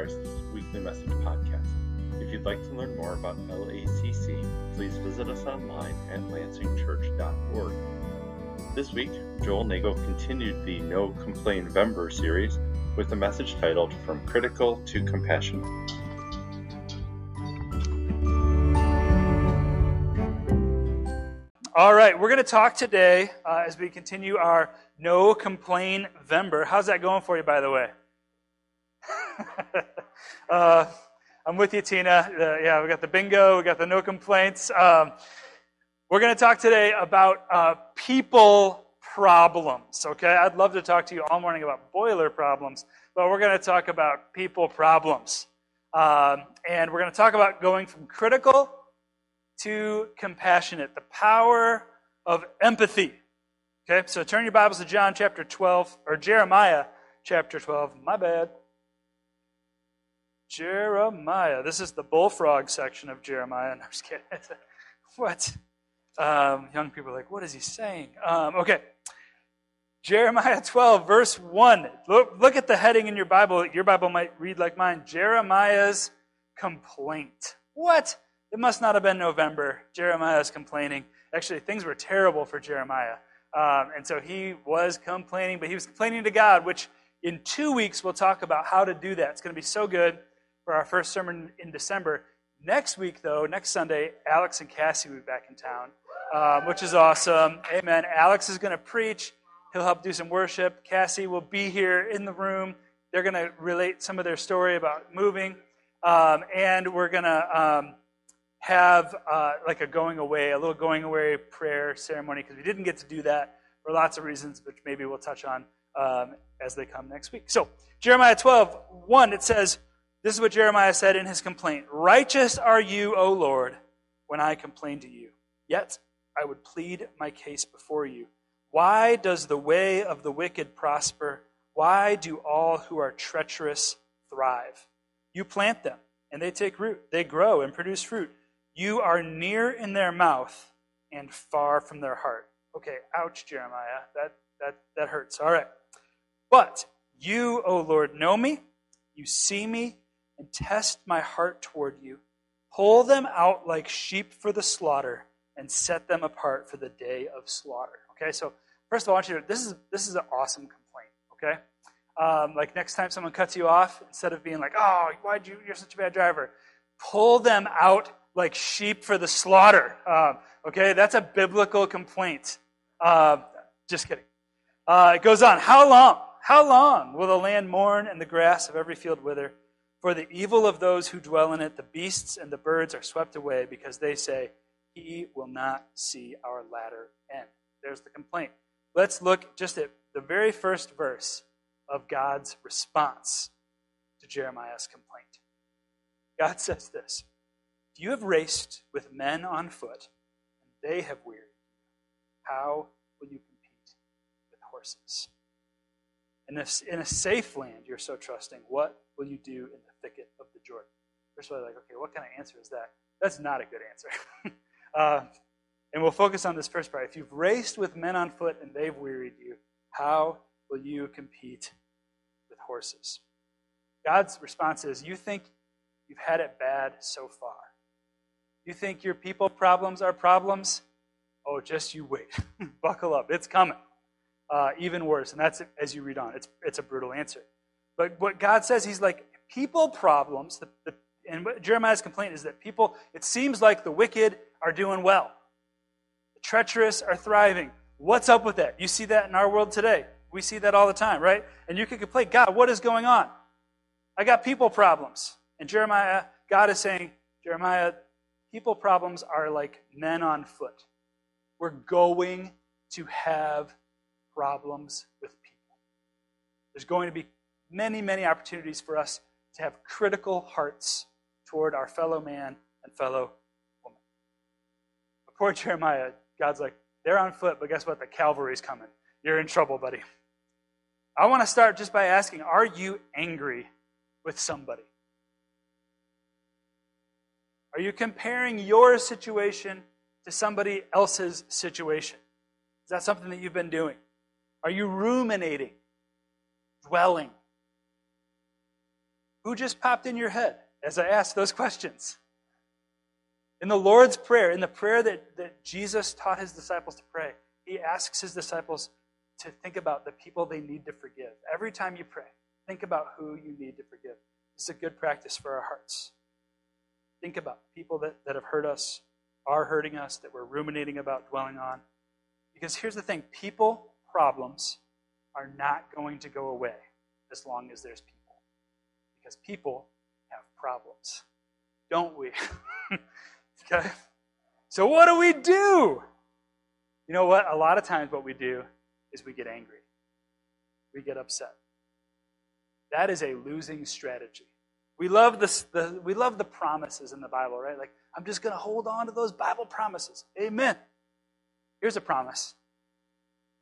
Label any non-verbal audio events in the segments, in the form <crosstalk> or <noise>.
Christ's weekly message podcast. If you'd like to learn more about LACC, please visit us online at lansingchurch.org. This week, Joel Nagel continued the No Complain November series with a message titled From Critical to Compassionate. All right, we're going to talk today uh, as we continue our No Complain November. How's that going for you, by the way? <laughs> uh, I'm with you, Tina. Uh, yeah, we got the bingo, we got the no complaints. Um, we're going to talk today about uh, people problems. Okay, I'd love to talk to you all morning about boiler problems, but we're going to talk about people problems, um, and we're going to talk about going from critical to compassionate, the power of empathy. Okay, so turn your Bibles to John chapter 12 or Jeremiah chapter 12. My bad. Jeremiah. This is the bullfrog section of Jeremiah. <laughs> No, I'm just kidding. <laughs> what? Um, young people are like, what is he saying? Um, okay. Jeremiah <laughs> 12, verse 1. Look, look at the heading in your Bible. Your Bible might read like mine Jeremiah's complaint. What? It must not have been November. Jeremiah is complaining. Actually, things were terrible for Jeremiah. Um, and so he was complaining, but he was complaining to God, which in two weeks we'll talk about how to do that. It's going to be so good for our first sermon in December. Next week, though, next Sunday, Alex and Cassie will be back in town, um, which is awesome. Amen. Alex is going to preach. He'll help do some worship. Cassie will be here in the room. They're going to relate some of their story about moving. Um, and we're going to um, have uh, like a going away, a little going away prayer ceremony, because we didn't get to do that for lots of reasons, which maybe we'll touch on um, as they come next week. So, Jeremiah 12, 1, it says, this is what Jeremiah said in his complaint Righteous are you, O Lord, when I complain to you. Yet I would plead my case before you. Why does the way of the wicked prosper? Why do all who are treacherous thrive? You plant them, and they take root. They grow and produce fruit. You are near in their mouth and far from their heart. Okay, ouch, Jeremiah. That, that, that hurts. All right. But you, O Lord, know me. You see me and test my heart toward you. Pull them out like sheep for the slaughter and set them apart for the day of slaughter. Okay, so first of all, I want you to, this is, this is an awesome complaint, okay? Um, like next time someone cuts you off, instead of being like, oh, why'd you, you're such a bad driver, pull them out like sheep for the slaughter. Um, okay, that's a biblical complaint. Uh, just kidding. Uh, it goes on. How long? How long will the land mourn and the grass of every field wither? For the evil of those who dwell in it, the beasts and the birds are swept away because they say, He will not see our latter end. There's the complaint. Let's look just at the very first verse of God's response to Jeremiah's complaint. God says this If you have raced with men on foot, and they have wearied you, how will you compete with horses? And if in a safe land you're so trusting, what will you do in the thicket of the Jordan? First of all, like, okay, what kind of answer is that? That's not a good answer. <laughs> uh, and we'll focus on this first part. If you've raced with men on foot and they've wearied you, how will you compete with horses? God's response is you think you've had it bad so far. You think your people problems are problems? Oh, just you wait. <laughs> Buckle up. It's coming. Uh, even worse. And that's as you read on. It's, it's a brutal answer. But what God says, He's like, people problems, the, the, and Jeremiah's complaint is that people, it seems like the wicked are doing well, the treacherous are thriving. What's up with that? You see that in our world today. We see that all the time, right? And you can complain, God, what is going on? I got people problems. And Jeremiah, God is saying, Jeremiah, people problems are like men on foot. We're going to have problems with people. There's going to be many, many opportunities for us to have critical hearts toward our fellow man and fellow woman. But poor Jeremiah, God's like, they're on foot, but guess what? The cavalry's coming. You're in trouble, buddy. I want to start just by asking Are you angry with somebody? Are you comparing your situation to somebody else's situation? Is that something that you've been doing? Are you ruminating, dwelling Who just popped in your head as I asked those questions? In the Lord's Prayer, in the prayer that, that Jesus taught his disciples to pray, he asks his disciples to think about the people they need to forgive. Every time you pray, think about who you need to forgive. It's a good practice for our hearts. Think about people that, that have hurt us, are hurting us, that we're ruminating about, dwelling on. Because here's the thing people problems are not going to go away as long as there's people. People have problems, don't we? <laughs> okay? So, what do we do? You know what? A lot of times, what we do is we get angry, we get upset. That is a losing strategy. We love, the, we love the promises in the Bible, right? Like, I'm just going to hold on to those Bible promises. Amen. Here's a promise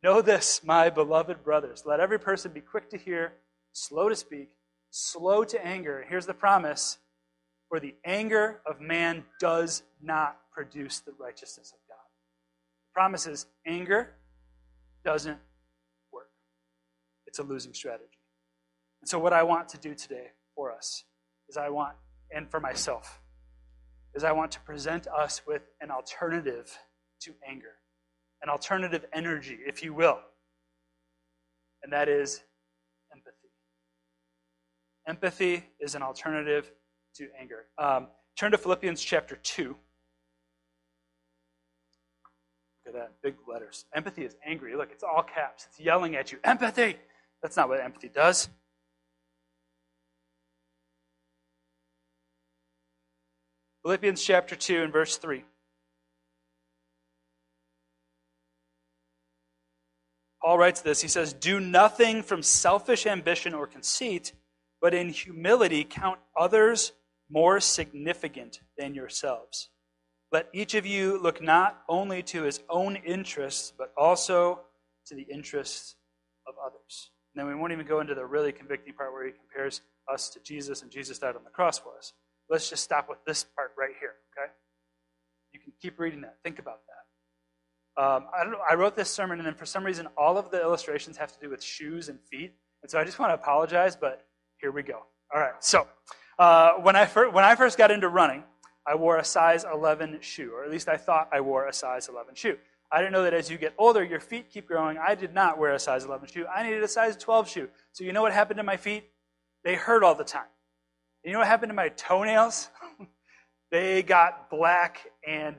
Know this, my beloved brothers. Let every person be quick to hear, slow to speak, slow to anger. Here's the promise for the anger of man does not produce the righteousness of God. The promise is anger doesn't work, it's a losing strategy. And so, what I want to do today for us is I want, and for myself, is I want to present us with an alternative to anger an alternative energy, if you will. And that is. Empathy is an alternative to anger. Um, turn to Philippians chapter 2. Look at that, big letters. Empathy is angry. Look, it's all caps. It's yelling at you. Empathy! That's not what empathy does. Philippians chapter 2 and verse 3. Paul writes this. He says, Do nothing from selfish ambition or conceit, but in humility count others more significant than yourselves. Let each of you look not only to his own interests, but also to the interests of others. And then we won't even go into the really convicting part where he compares us to Jesus and Jesus died on the cross for us. Let's just stop with this part right here, okay? You can keep reading that. Think about that. Um, I, don't know, I wrote this sermon, and then for some reason, all of the illustrations have to do with shoes and feet. And so I just want to apologize, but here we go. All right. So uh, when, I fir- when I first got into running, I wore a size 11 shoe, or at least I thought I wore a size 11 shoe. I didn't know that as you get older, your feet keep growing. I did not wear a size 11 shoe. I needed a size 12 shoe. So you know what happened to my feet? They hurt all the time. And you know what happened to my toenails? <laughs> they got black and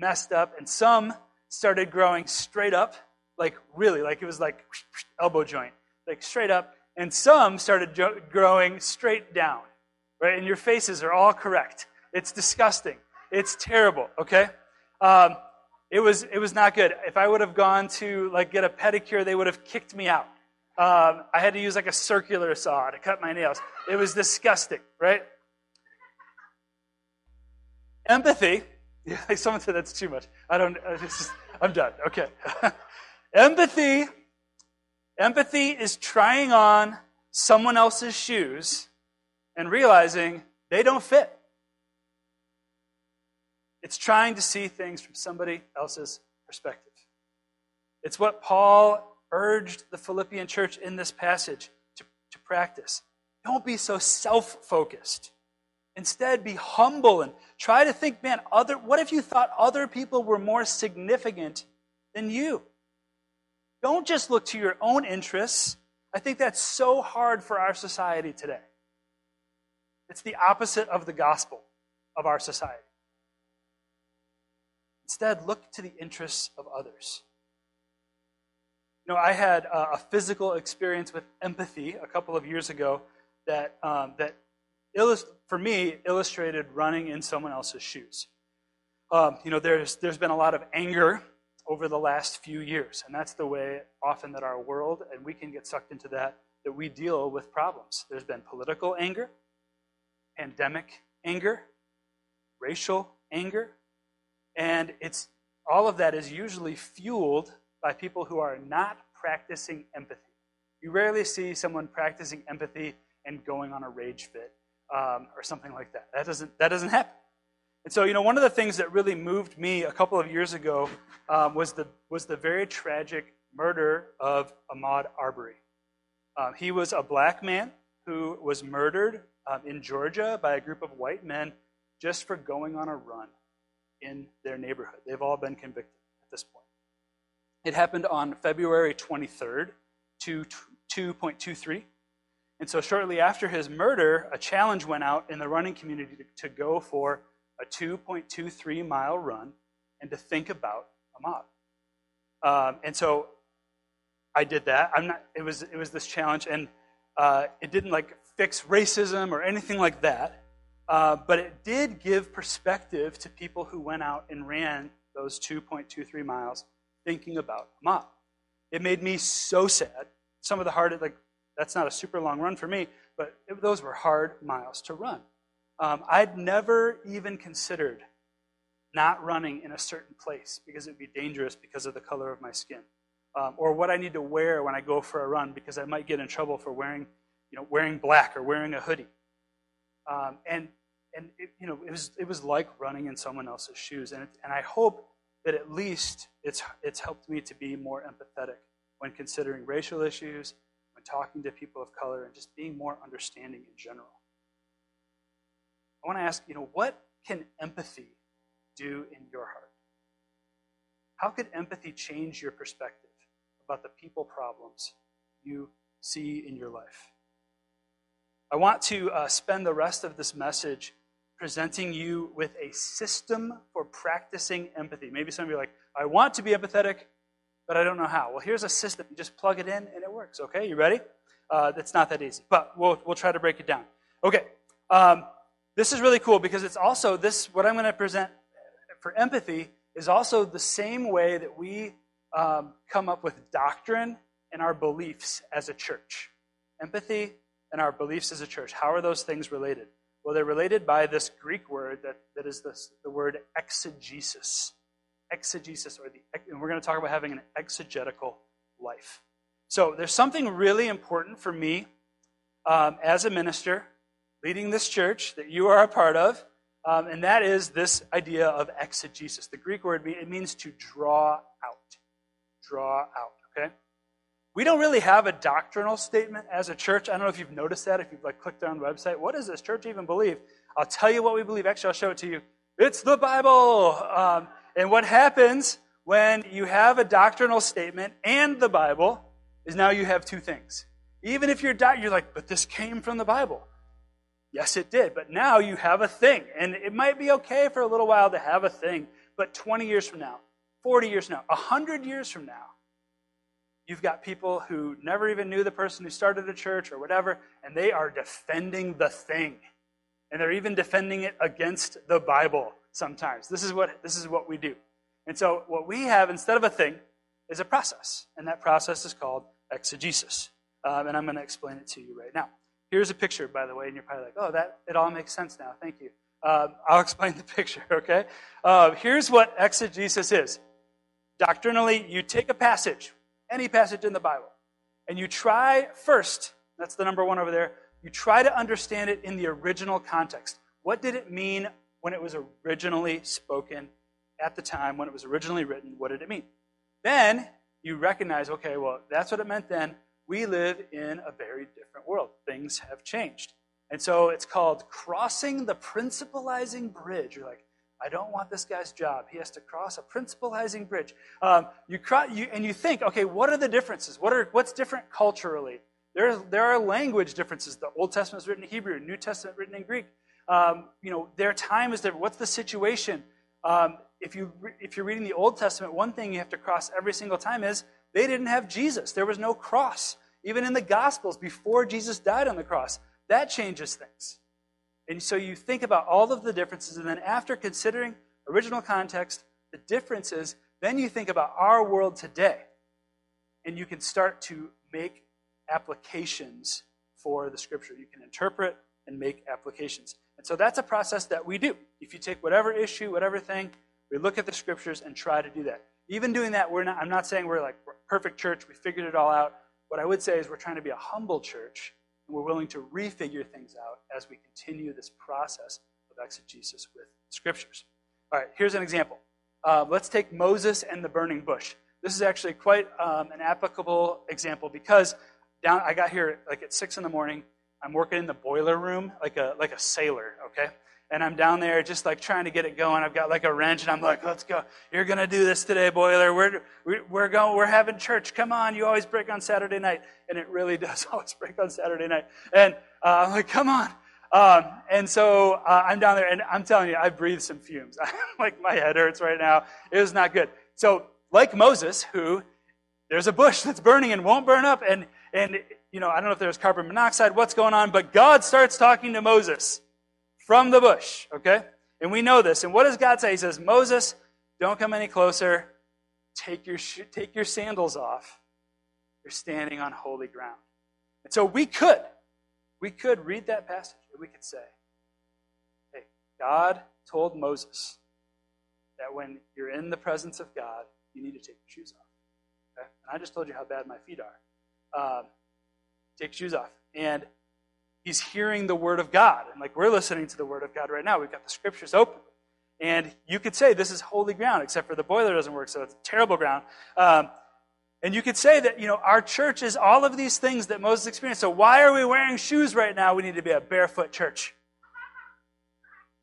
messed up, and some started growing straight up, like really, like it was like elbow joint, like straight up, and some started jo- growing straight down, right? And your faces are all correct. It's disgusting. It's terrible, okay? Um, it was it was not good. If I would have gone to like get a pedicure, they would have kicked me out. Um, I had to use like a circular saw to cut my nails. It was disgusting, right? Empathy yeah, <laughs> someone said that's too much. I don't. Is, I'm done. Okay. <laughs> empathy. Empathy is trying on someone else's shoes and realizing they don't fit. It's trying to see things from somebody else's perspective. It's what Paul urged the Philippian church in this passage to, to practice. Don't be so self focused. Instead, be humble and try to think, man, other, what if you thought other people were more significant than you? Don't just look to your own interests. I think that's so hard for our society today. It's the opposite of the gospel of our society. Instead, look to the interests of others. You know, I had a physical experience with empathy a couple of years ago that, um, that for me, illustrated running in someone else's shoes. Um, you know, there's, there's been a lot of anger over the last few years, and that's the way often that our world, and we can get sucked into that, that we deal with problems. There's been political anger, pandemic anger, racial anger, and it's all of that is usually fueled by people who are not practicing empathy. You rarely see someone practicing empathy and going on a rage fit um, or something like that. That doesn't, that doesn't happen. And so, you know, one of the things that really moved me a couple of years ago um, was, the, was the very tragic murder of Ahmaud Arbery. Um, he was a black man who was murdered um, in Georgia by a group of white men just for going on a run in their neighborhood. They've all been convicted at this point. It happened on February 23rd, to 2.23. And so, shortly after his murder, a challenge went out in the running community to, to go for a 2.23 mile run and to think about Ahmaud. Um, and so, I did that. I'm not. It was it was this challenge, and uh, it didn't like fix racism or anything like that. Uh, but it did give perspective to people who went out and ran those 2.23 miles thinking about Ahmaud. It made me so sad. Some of the hardest, like, that's not a super long run for me, but it, those were hard miles to run. Um, I'd never even considered not running in a certain place because it would be dangerous because of the color of my skin. Um, or what I need to wear when I go for a run because I might get in trouble for wearing, you know, wearing black or wearing a hoodie. Um, and and it, you know, it was it was like running in someone else's shoes. And it, and I hope that at least it's, it's helped me to be more empathetic when considering racial issues, when talking to people of color, and just being more understanding in general. I want to ask, you know, what can empathy do in your heart? How could empathy change your perspective about the people problems you see in your life? I want to uh, spend the rest of this message presenting you with a system for practicing empathy. Maybe some of you are like, I want to be empathetic, but I don't know how. Well, here's a system. You just plug it in and it works. Okay, you ready? Uh, it's not that easy, but we'll, we'll try to break it down. Okay, um, this is really cool because it's also this, what I'm going to present for empathy is also the same way that we um, come up with doctrine and our beliefs as a church. Empathy and our beliefs as a church. How are those things related? Well, they're related by this Greek word that, that is this, the word exegesis. Exegesis, or the, and we're going to talk about having an exegetical life. So there's something really important for me um, as a minister leading this church that you are a part of, um, and that is this idea of exegesis. The Greek word it means to draw out, draw out. Okay, we don't really have a doctrinal statement as a church. I don't know if you've noticed that, if you've like clicked on the website. What does this church even believe? I'll tell you what we believe. Actually, I'll show it to you. It's the Bible. Um, and what happens when you have a doctrinal statement and the Bible is now you have two things. Even if you're you're like, but this came from the Bible. Yes, it did. But now you have a thing. And it might be okay for a little while to have a thing. But 20 years from now, 40 years from now, 100 years from now, You've got people who never even knew the person who started a church or whatever, and they are defending the thing. And they're even defending it against the Bible sometimes. This is what, this is what we do. And so, what we have instead of a thing is a process. And that process is called exegesis. Um, and I'm going to explain it to you right now. Here's a picture, by the way, and you're probably like, oh, that it all makes sense now. Thank you. Uh, I'll <laughs> explain the picture, <laughs> okay? Uh, here's what exegesis is. Doctrinally, you take a passage, any passage in the Bible, and you try first, that's the number one over there, you try to understand it in the original context. What did it mean when it was originally spoken at the time, when it was originally written? What did it mean? Then you recognize, okay, well, that's what it meant then. We live in a very different world. Things have changed. And so it's called crossing the principalizing bridge. You're like, I don't want this guy's job. He has to cross a principalizing bridge. Um, you, you, and you think, okay, what are the differences? What are, what's different culturally? There, there are language differences. The Old Testament is written in Hebrew, New Testament written in Greek. Um, you know, their time is different. What's the situation? Um, if, you, if you're reading the Old Testament, one thing you have to cross every single time is they didn't have Jesus. There was no cross. Even in the Gospels, before Jesus died on the cross, that changes things. And so you think about all of the differences, and then after considering original context, the differences, then you think about our world today. And you can start to make applications for the scripture. You can interpret and make applications. And so that's a process that we do. If you take whatever issue, whatever thing, we look at the scriptures and try to do that. Even doing that, we're not, I'm not saying we're like perfect church, we figured it all out. What I would say is we're trying to be a humble church and we're willing to refigure things out as we continue this process of exegesis with scriptures. All right, here's an example. Uh, let's take Moses and the burning bush. This is actually quite um, an applicable example because down I got here like at six in the morning, I'm working in the boiler room like a like a sailor, okay? And I'm down there just like trying to get it going. I've got like a wrench and I'm like, let's go. You're going to do this today, boiler. We're, we're going, we're having church. Come on. You always break on Saturday night. And it really <laughs> does always break on Saturday night. And uh, I'm like, come on. Um, and so uh, I'm down there and I'm telling you, I breathe some fumes. <laughs> like my head hurts right now. It was not good. So like Moses, who there's a bush that's burning and won't burn up. And, and, you know, I don't know if there's carbon monoxide, what's going on, but God starts talking to Moses from the bush, okay? And we know this. And what does God say? He says, Moses, don't come any closer. Take your, take your sandals off. You're standing on holy ground. And so we could, we could read that passage and we could say, hey, God told Moses that when you're in the presence of God, you need to take your shoes off. Okay? And I just told you how bad my feet are. Um, take shoes off. And he's hearing the word of God. And like we're listening to the word of God right now, we've got the scriptures open. And you could say this is holy ground, except for the boiler doesn't work, so it's terrible ground. Um, and you could say that, you know, our church is all of these things that Moses experienced. So why are we wearing shoes right now? We need to be a barefoot church.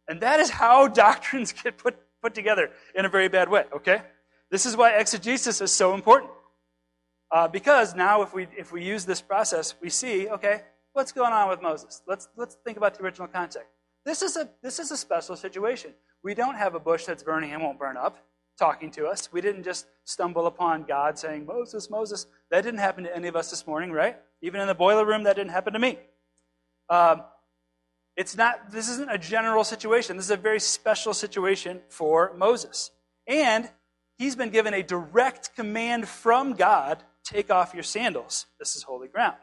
And that is how <laughs> doctrines get put, put together in a very bad way, okay? This is why exegesis is so important. Uh, because now, if we, if we use this process, we see, okay, what's going on with Moses? Let's, let's think about the original context. This is, a, this is a special situation. We don't have a bush that's burning and won't burn up talking to us. We didn't just stumble upon God saying, Moses, Moses. That didn't happen to any of us this morning, right? Even in the boiler room, that didn't happen to me. Um, it's not, this isn't a general situation. This is a very special situation for Moses. And he's been given a direct command from God take off your sandals. This is holy ground.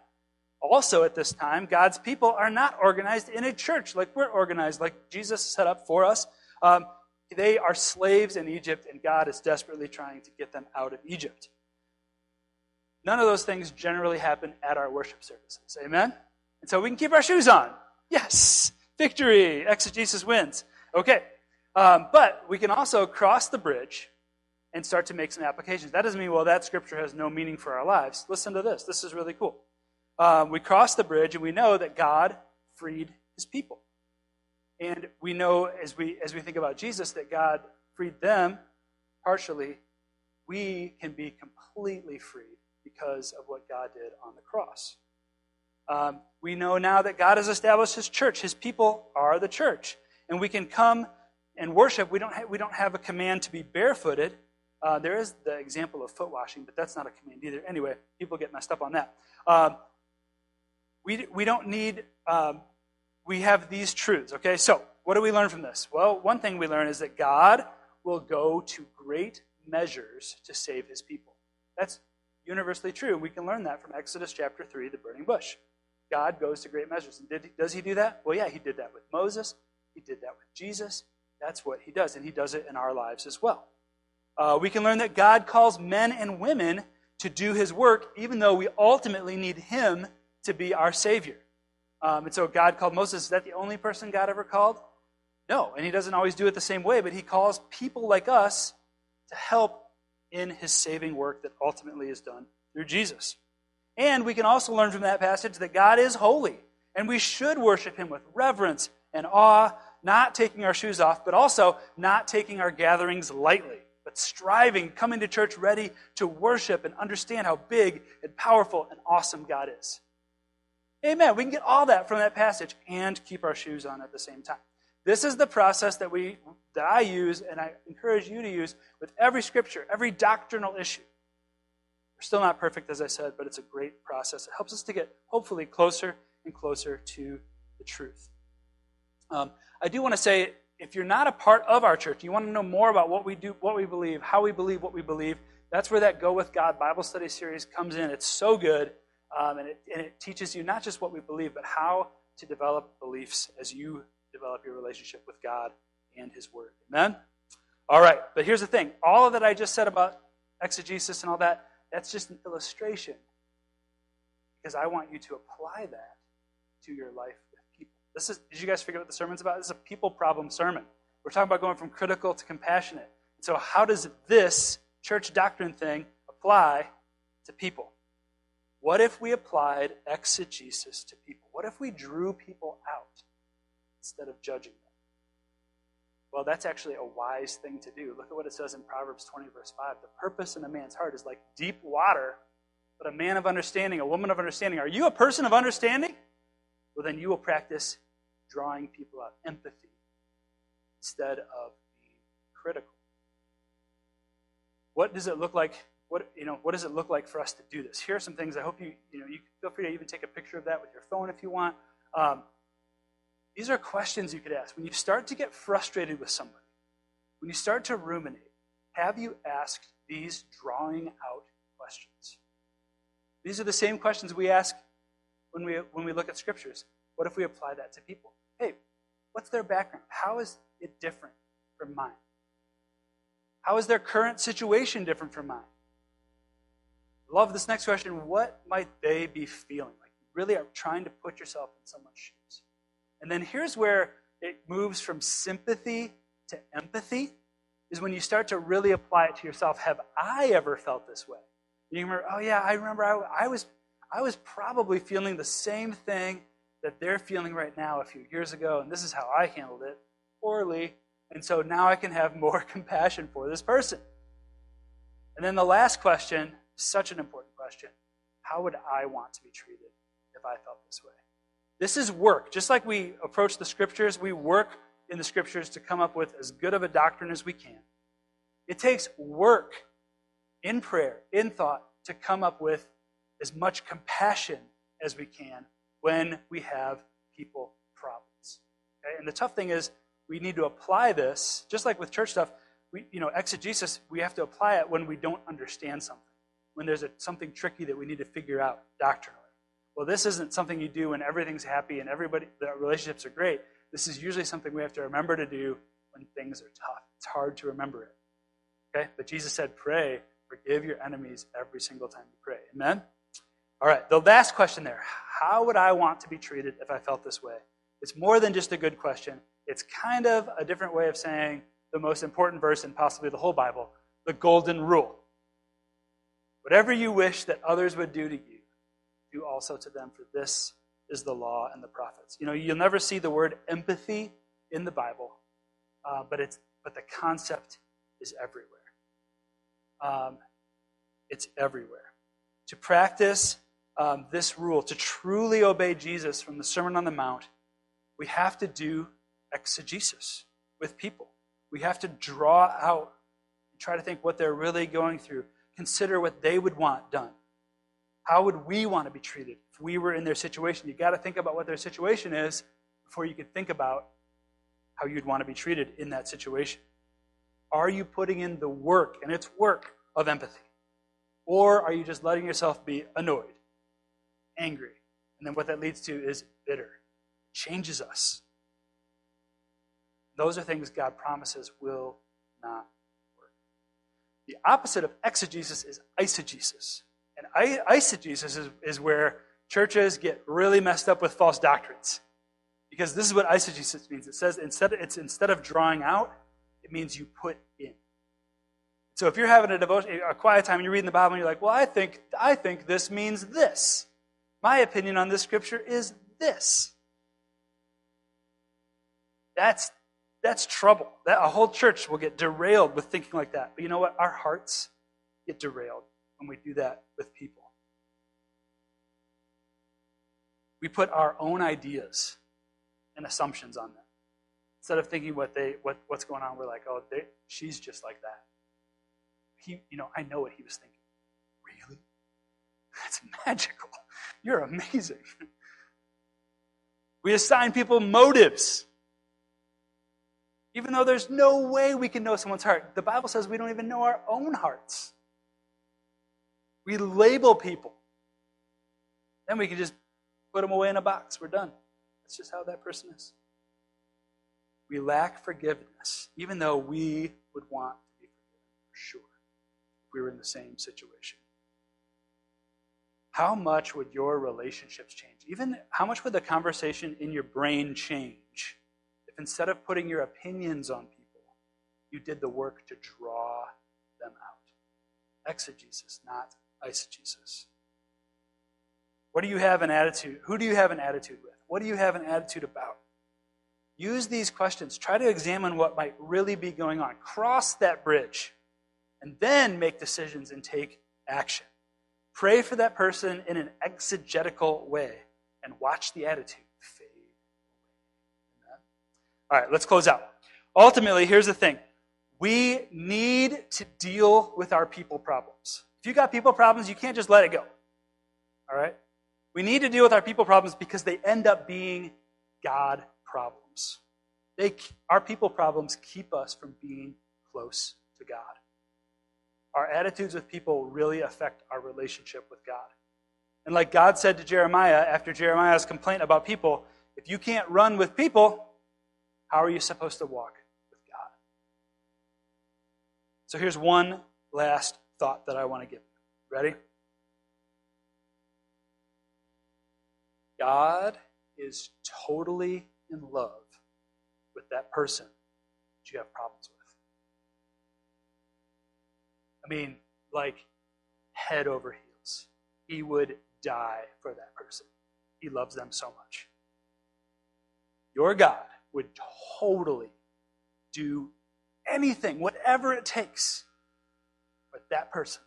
Also, at this time, God's people are not organized in a church like we're organized, like Jesus set up for us. Um, they are slaves in Egypt, and God is desperately trying to get them out of Egypt. None of those things generally happen at our worship services. Amen? And so we can keep our shoes on. Yes! Victory! Exegesis wins. Okay. Um, but we can also cross the bridge and start to make some applications. That doesn't mean, well, that scripture has no meaning for our lives. Listen to this. This is really cool. Um, we cross the bridge and we know that God freed his people. And we know as we, as we think about Jesus that God freed them partially. We can be completely freed because of what God did on the cross. Um, we know now that God has established his church. His people are the church. And we can come and worship. We don't, ha- we don't have a command to be barefooted uh, there is the example of foot washing, but that's not a command either. Anyway, people get messed up on that. Uh, we, we don't need, um, we have these truths, okay? So, what do we learn from this? Well, one thing we learn is that God will go to great measures to save his people. That's universally true. We can learn that from Exodus chapter 3, the burning bush. God goes to great measures. And did, does he do that? Well, yeah, he did that with Moses. He did that with Jesus. That's what he does. And he does it in our lives as well. Uh, we can learn that God calls men and women to do his work, even though we ultimately need him to be our Savior. Um, and so God called Moses. Is that the only person God ever called? No. And he doesn't always do it the same way, but he calls people like us to help in his saving work that ultimately is done through Jesus. And we can also learn from that passage that God is holy, and we should worship him with reverence and awe, not taking our shoes off, but also not taking our gatherings lightly but striving, coming to church ready to worship and understand how big and powerful and awesome God is. Amen. We can get all that from that passage and keep our shoes on at the same time. This is the process that we that I use and I encourage you to use with every scripture, every doctrinal issue. We're still not perfect, as I said, but it's a great process. It helps us to get hopefully closer and closer to the truth. Um, I do want to say if you're not a part of our church, you want to know more about what we do, what we believe, how we believe what we believe, that's where that Go With God Bible study series comes in. It's so good, um, and, it, and it teaches you not just what we believe, but how to develop beliefs as you develop your relationship with God and His Word. Amen? All right, but here's the thing all of that I just said about exegesis and all that, that's just an illustration because I want you to apply that to your life this is, did you guys figure out what the sermon's about? This is a people problem sermon. We're talking about going from critical to compassionate. So, how does this church doctrine thing apply to people? What if we applied exegesis to people? What if we drew people out instead of judging them? Well, that's actually a wise thing to do. Look at what it says in Proverbs 20, verse 5. The purpose in a man's heart is like deep water, but a man of understanding, a woman of understanding. Are you a person of understanding? Well, then you will practice drawing people out, empathy, instead of being critical. What does it look like? What, you know, what does it look like for us to do this? Here are some things. I hope you, you know, you feel free to even take a picture of that with your phone if you want. Um, these are questions you could ask. When you start to get frustrated with somebody, when you start to ruminate, have you asked these drawing out questions? These are the same questions we ask when we, when we look at scriptures. What if we apply that to people? Hey, what's their background? How is it different from mine? How is their current situation different from mine? Love this next question. What might they be feeling? Like, really are trying to put yourself in someone's shoes. And then here's where it moves from sympathy to empathy is when you start to really apply it to yourself. Have I ever felt this way? And you remember, oh yeah, I remember I, I was I was probably feeling the same thing that they're feeling right now a few years ago, and this is how I handled it poorly. And so now I can have more <laughs> compassion for this person. And then the last question, such an important question how would I want to be treated if I felt this way? This is work. Just like we approach the scriptures, we work in the scriptures to come up with as good of a doctrine as we can. It takes work in prayer, in thought, to come up with as much compassion as we can when we have people problems. Okay? And the tough thing is, we need to apply this, just like with church stuff, we, you know, exegesis, we have to apply it when we don't understand something, when there's a, something tricky that we need to figure out doctrinally. Well, this isn't something you do when everything's happy and everybody, the relationships are great. This is usually something we have to remember to do when things are tough. It's hard to remember it. Okay? But Jesus said, pray, forgive your enemies every single time you pray. Amen? All right, the last question there. How would I want to be treated if I felt this way? It's more than just a good question. It's kind of a different way of saying the most important verse in possibly the whole Bible, the golden rule. Whatever you wish that others would do to you, do also to them, for this is the law and the prophets. You know, you'll never see the word empathy in the Bible, uh, but it's but the concept is everywhere. Um, it's everywhere. To practice um, this rule, to truly obey Jesus from the Sermon on the Mount, we have to do exegesis with people. We have to draw out and try to think what they're really going through, consider what they would want done. How would we want to be treated if we were in their situation? You got to think about what their situation is before you can think about how you'd want to be treated in that situation. Are you putting in the work, and it's work, of empathy? Or are you just letting yourself be annoyed, angry? And then what that leads to is bitter. Changes us. Those are things God promises will not. The opposite of exegesis is eisegesis. And eisegesis is, is where churches get really messed up with false doctrines. Because this is what eisegesis means. It says instead, it's instead of drawing out, it means you put in. So if you're having a devotion, a quiet time, and you're reading the Bible, and you're like, "Well, I think I think this means this. My opinion on this scripture is this." That's that's trouble. That a whole church will get derailed with thinking like that. But you know what? Our hearts get derailed when we do that with people. We put our own ideas and assumptions on them. Instead of thinking what they what, what's going on, we're like, oh, they, she's just like that. He, you know, I know what he was thinking. Really? That's <laughs> magical. You're amazing. <laughs> We assign people motives. Even though there's no way we can know someone's heart. The Bible says we don't even know our own hearts. We label people. Then we can just put them away in a box. We're done. That's just how that person is. We lack forgiveness, even though we would want to be forgiven for sure if we were in the same situation. How much would your relationships change? Even how much would the conversation in your brain change if instead of putting your opinions on people, you did the work to draw them out? Exegesis, not eisegesis. What do you have an attitude? Who do you have an attitude with? What do you have an attitude about? Use these questions. Try to examine what might really be going on. Cross that bridge and then make decisions and take action. Pray for that person in an exegetical way and watch the attitude. All right, let's close out. Ultimately, here's the thing we need to deal with our people problems. If you got people problems, you can't just let it go. All right? We need to deal with our people problems because they end up being God problems. They, our people problems keep us from being close to God. Our attitudes with people really affect our relationship with God. And like God said to Jeremiah after Jeremiah's complaint about people, if you can't run with people, how are you supposed to walk with God? So here's one last thought that I want to give you. Ready? God is totally in love with that person that you have problems with. I mean, like head over heels. He would die for that person. He loves them so much. Your God would totally do anything, whatever it takes, for that person.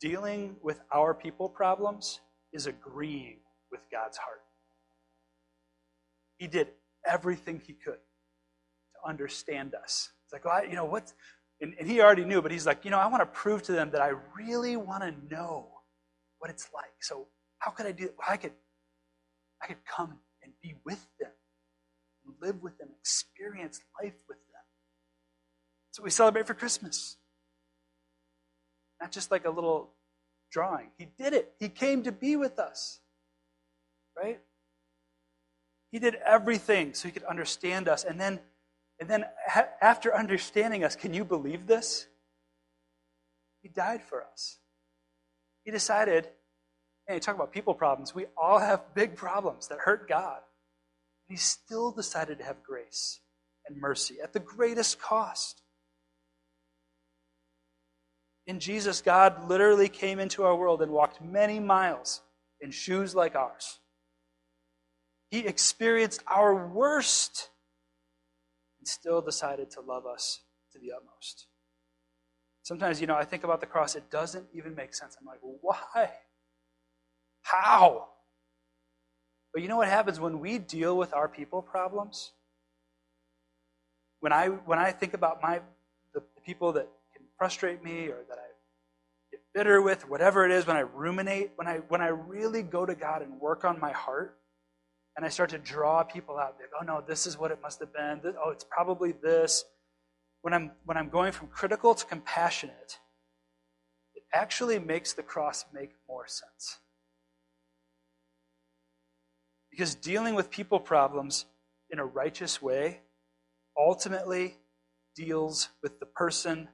Dealing with our people problems is agreeing with God's heart. He did everything he could to understand us. It's like, well, I, you know, what? And, and he already knew, but he's like, you know, I want to prove to them that I really want to know what it's like. So how could I do? Well, I could, I could come and be with them, live with them, experience life with them. What we celebrate for Christmas. Not just like a little drawing. He did it. He came to be with us. Right? He did everything so he could understand us. And then, and then ha- after understanding us, can you believe this? He died for us. He decided, hey, talk about people problems. We all have big problems that hurt God. And he still decided to have grace and mercy at the greatest cost. In Jesus, God literally came into our world and walked many miles in shoes like ours. He experienced our worst and still decided to love us to the utmost. Sometimes, you know, I think about the cross, it doesn't even make sense. I'm like, why? How? But you know what happens when we deal with our people problems? When I when I think about my the, the people that can frustrate me or that I get bitter with, whatever it is, when I ruminate, when I when I really go to God and work on my heart, and I start to draw people out, like, oh no, this is what it must have been. This, oh, it's probably this. When I'm when I'm going from critical to compassionate, it actually makes the cross make more sense. Because dealing with people problems in a righteous way ultimately deals with the person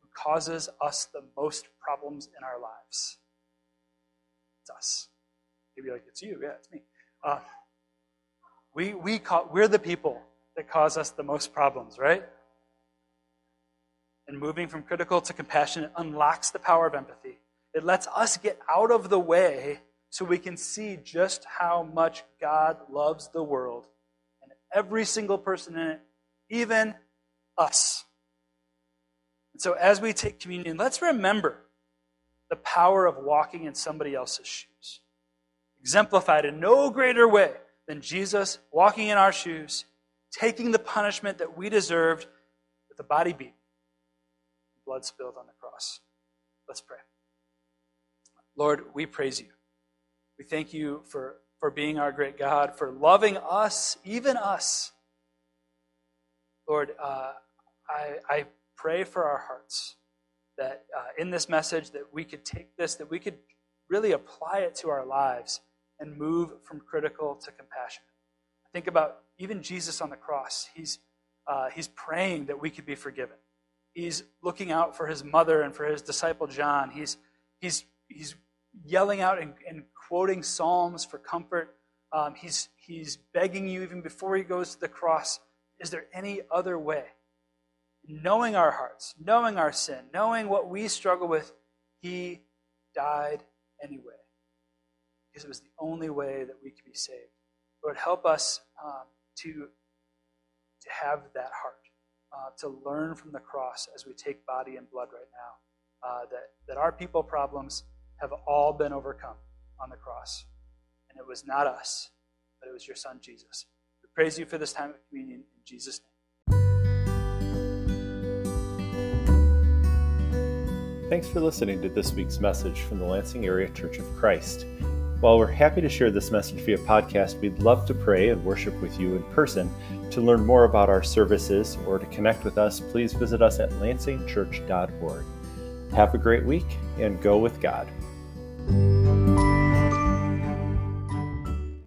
who causes us the most problems in our lives. It's us. Maybe like it's you. Yeah, it's me. Uh, we we call, we're the people that cause us the most problems, right? And moving from critical to compassionate unlocks the power of empathy. It lets us get out of the way so we can see just how much God loves the world and every single person in it, even us. And so as we take communion, let's remember the power of walking in somebody else's shoes. Exemplified in no greater way than Jesus walking in our shoes, taking the punishment that we deserved with the body beat, blood spilled on the cross. Let's pray. Lord, we praise you. We thank you for, for being our great God, for loving us, even us. Lord, uh, I, I pray for our hearts that uh, in this message that we could take this, that we could really apply it to our lives and move from critical to compassionate. Think about even Jesus on the cross. He's, uh, he's praying that we could be forgiven. He's looking out for his mother and for his disciple John. He's, he's, he's yelling out and, and quoting Psalms for comfort. Um, he's, he's begging you even before he goes to the cross, is there any other way? knowing our hearts, knowing our sin, knowing what we struggle with, he died anyway. Because it was the only way that we could be saved. Lord, help us um, to, to have that heart, uh, to learn from the cross as we take body and blood right now, uh, that, that our people problems have all been overcome on the cross. And it was not us, but it was your son, Jesus. We praise you for this time of communion in Jesus' name. Thanks for listening to this week's message from the Lansing Area Church of Christ. While we're happy to share this message via podcast, we'd love to pray and worship with you in person. To learn more about our services or to connect with us, please visit us at lansingchurch.org. Have a great week and go with God thank you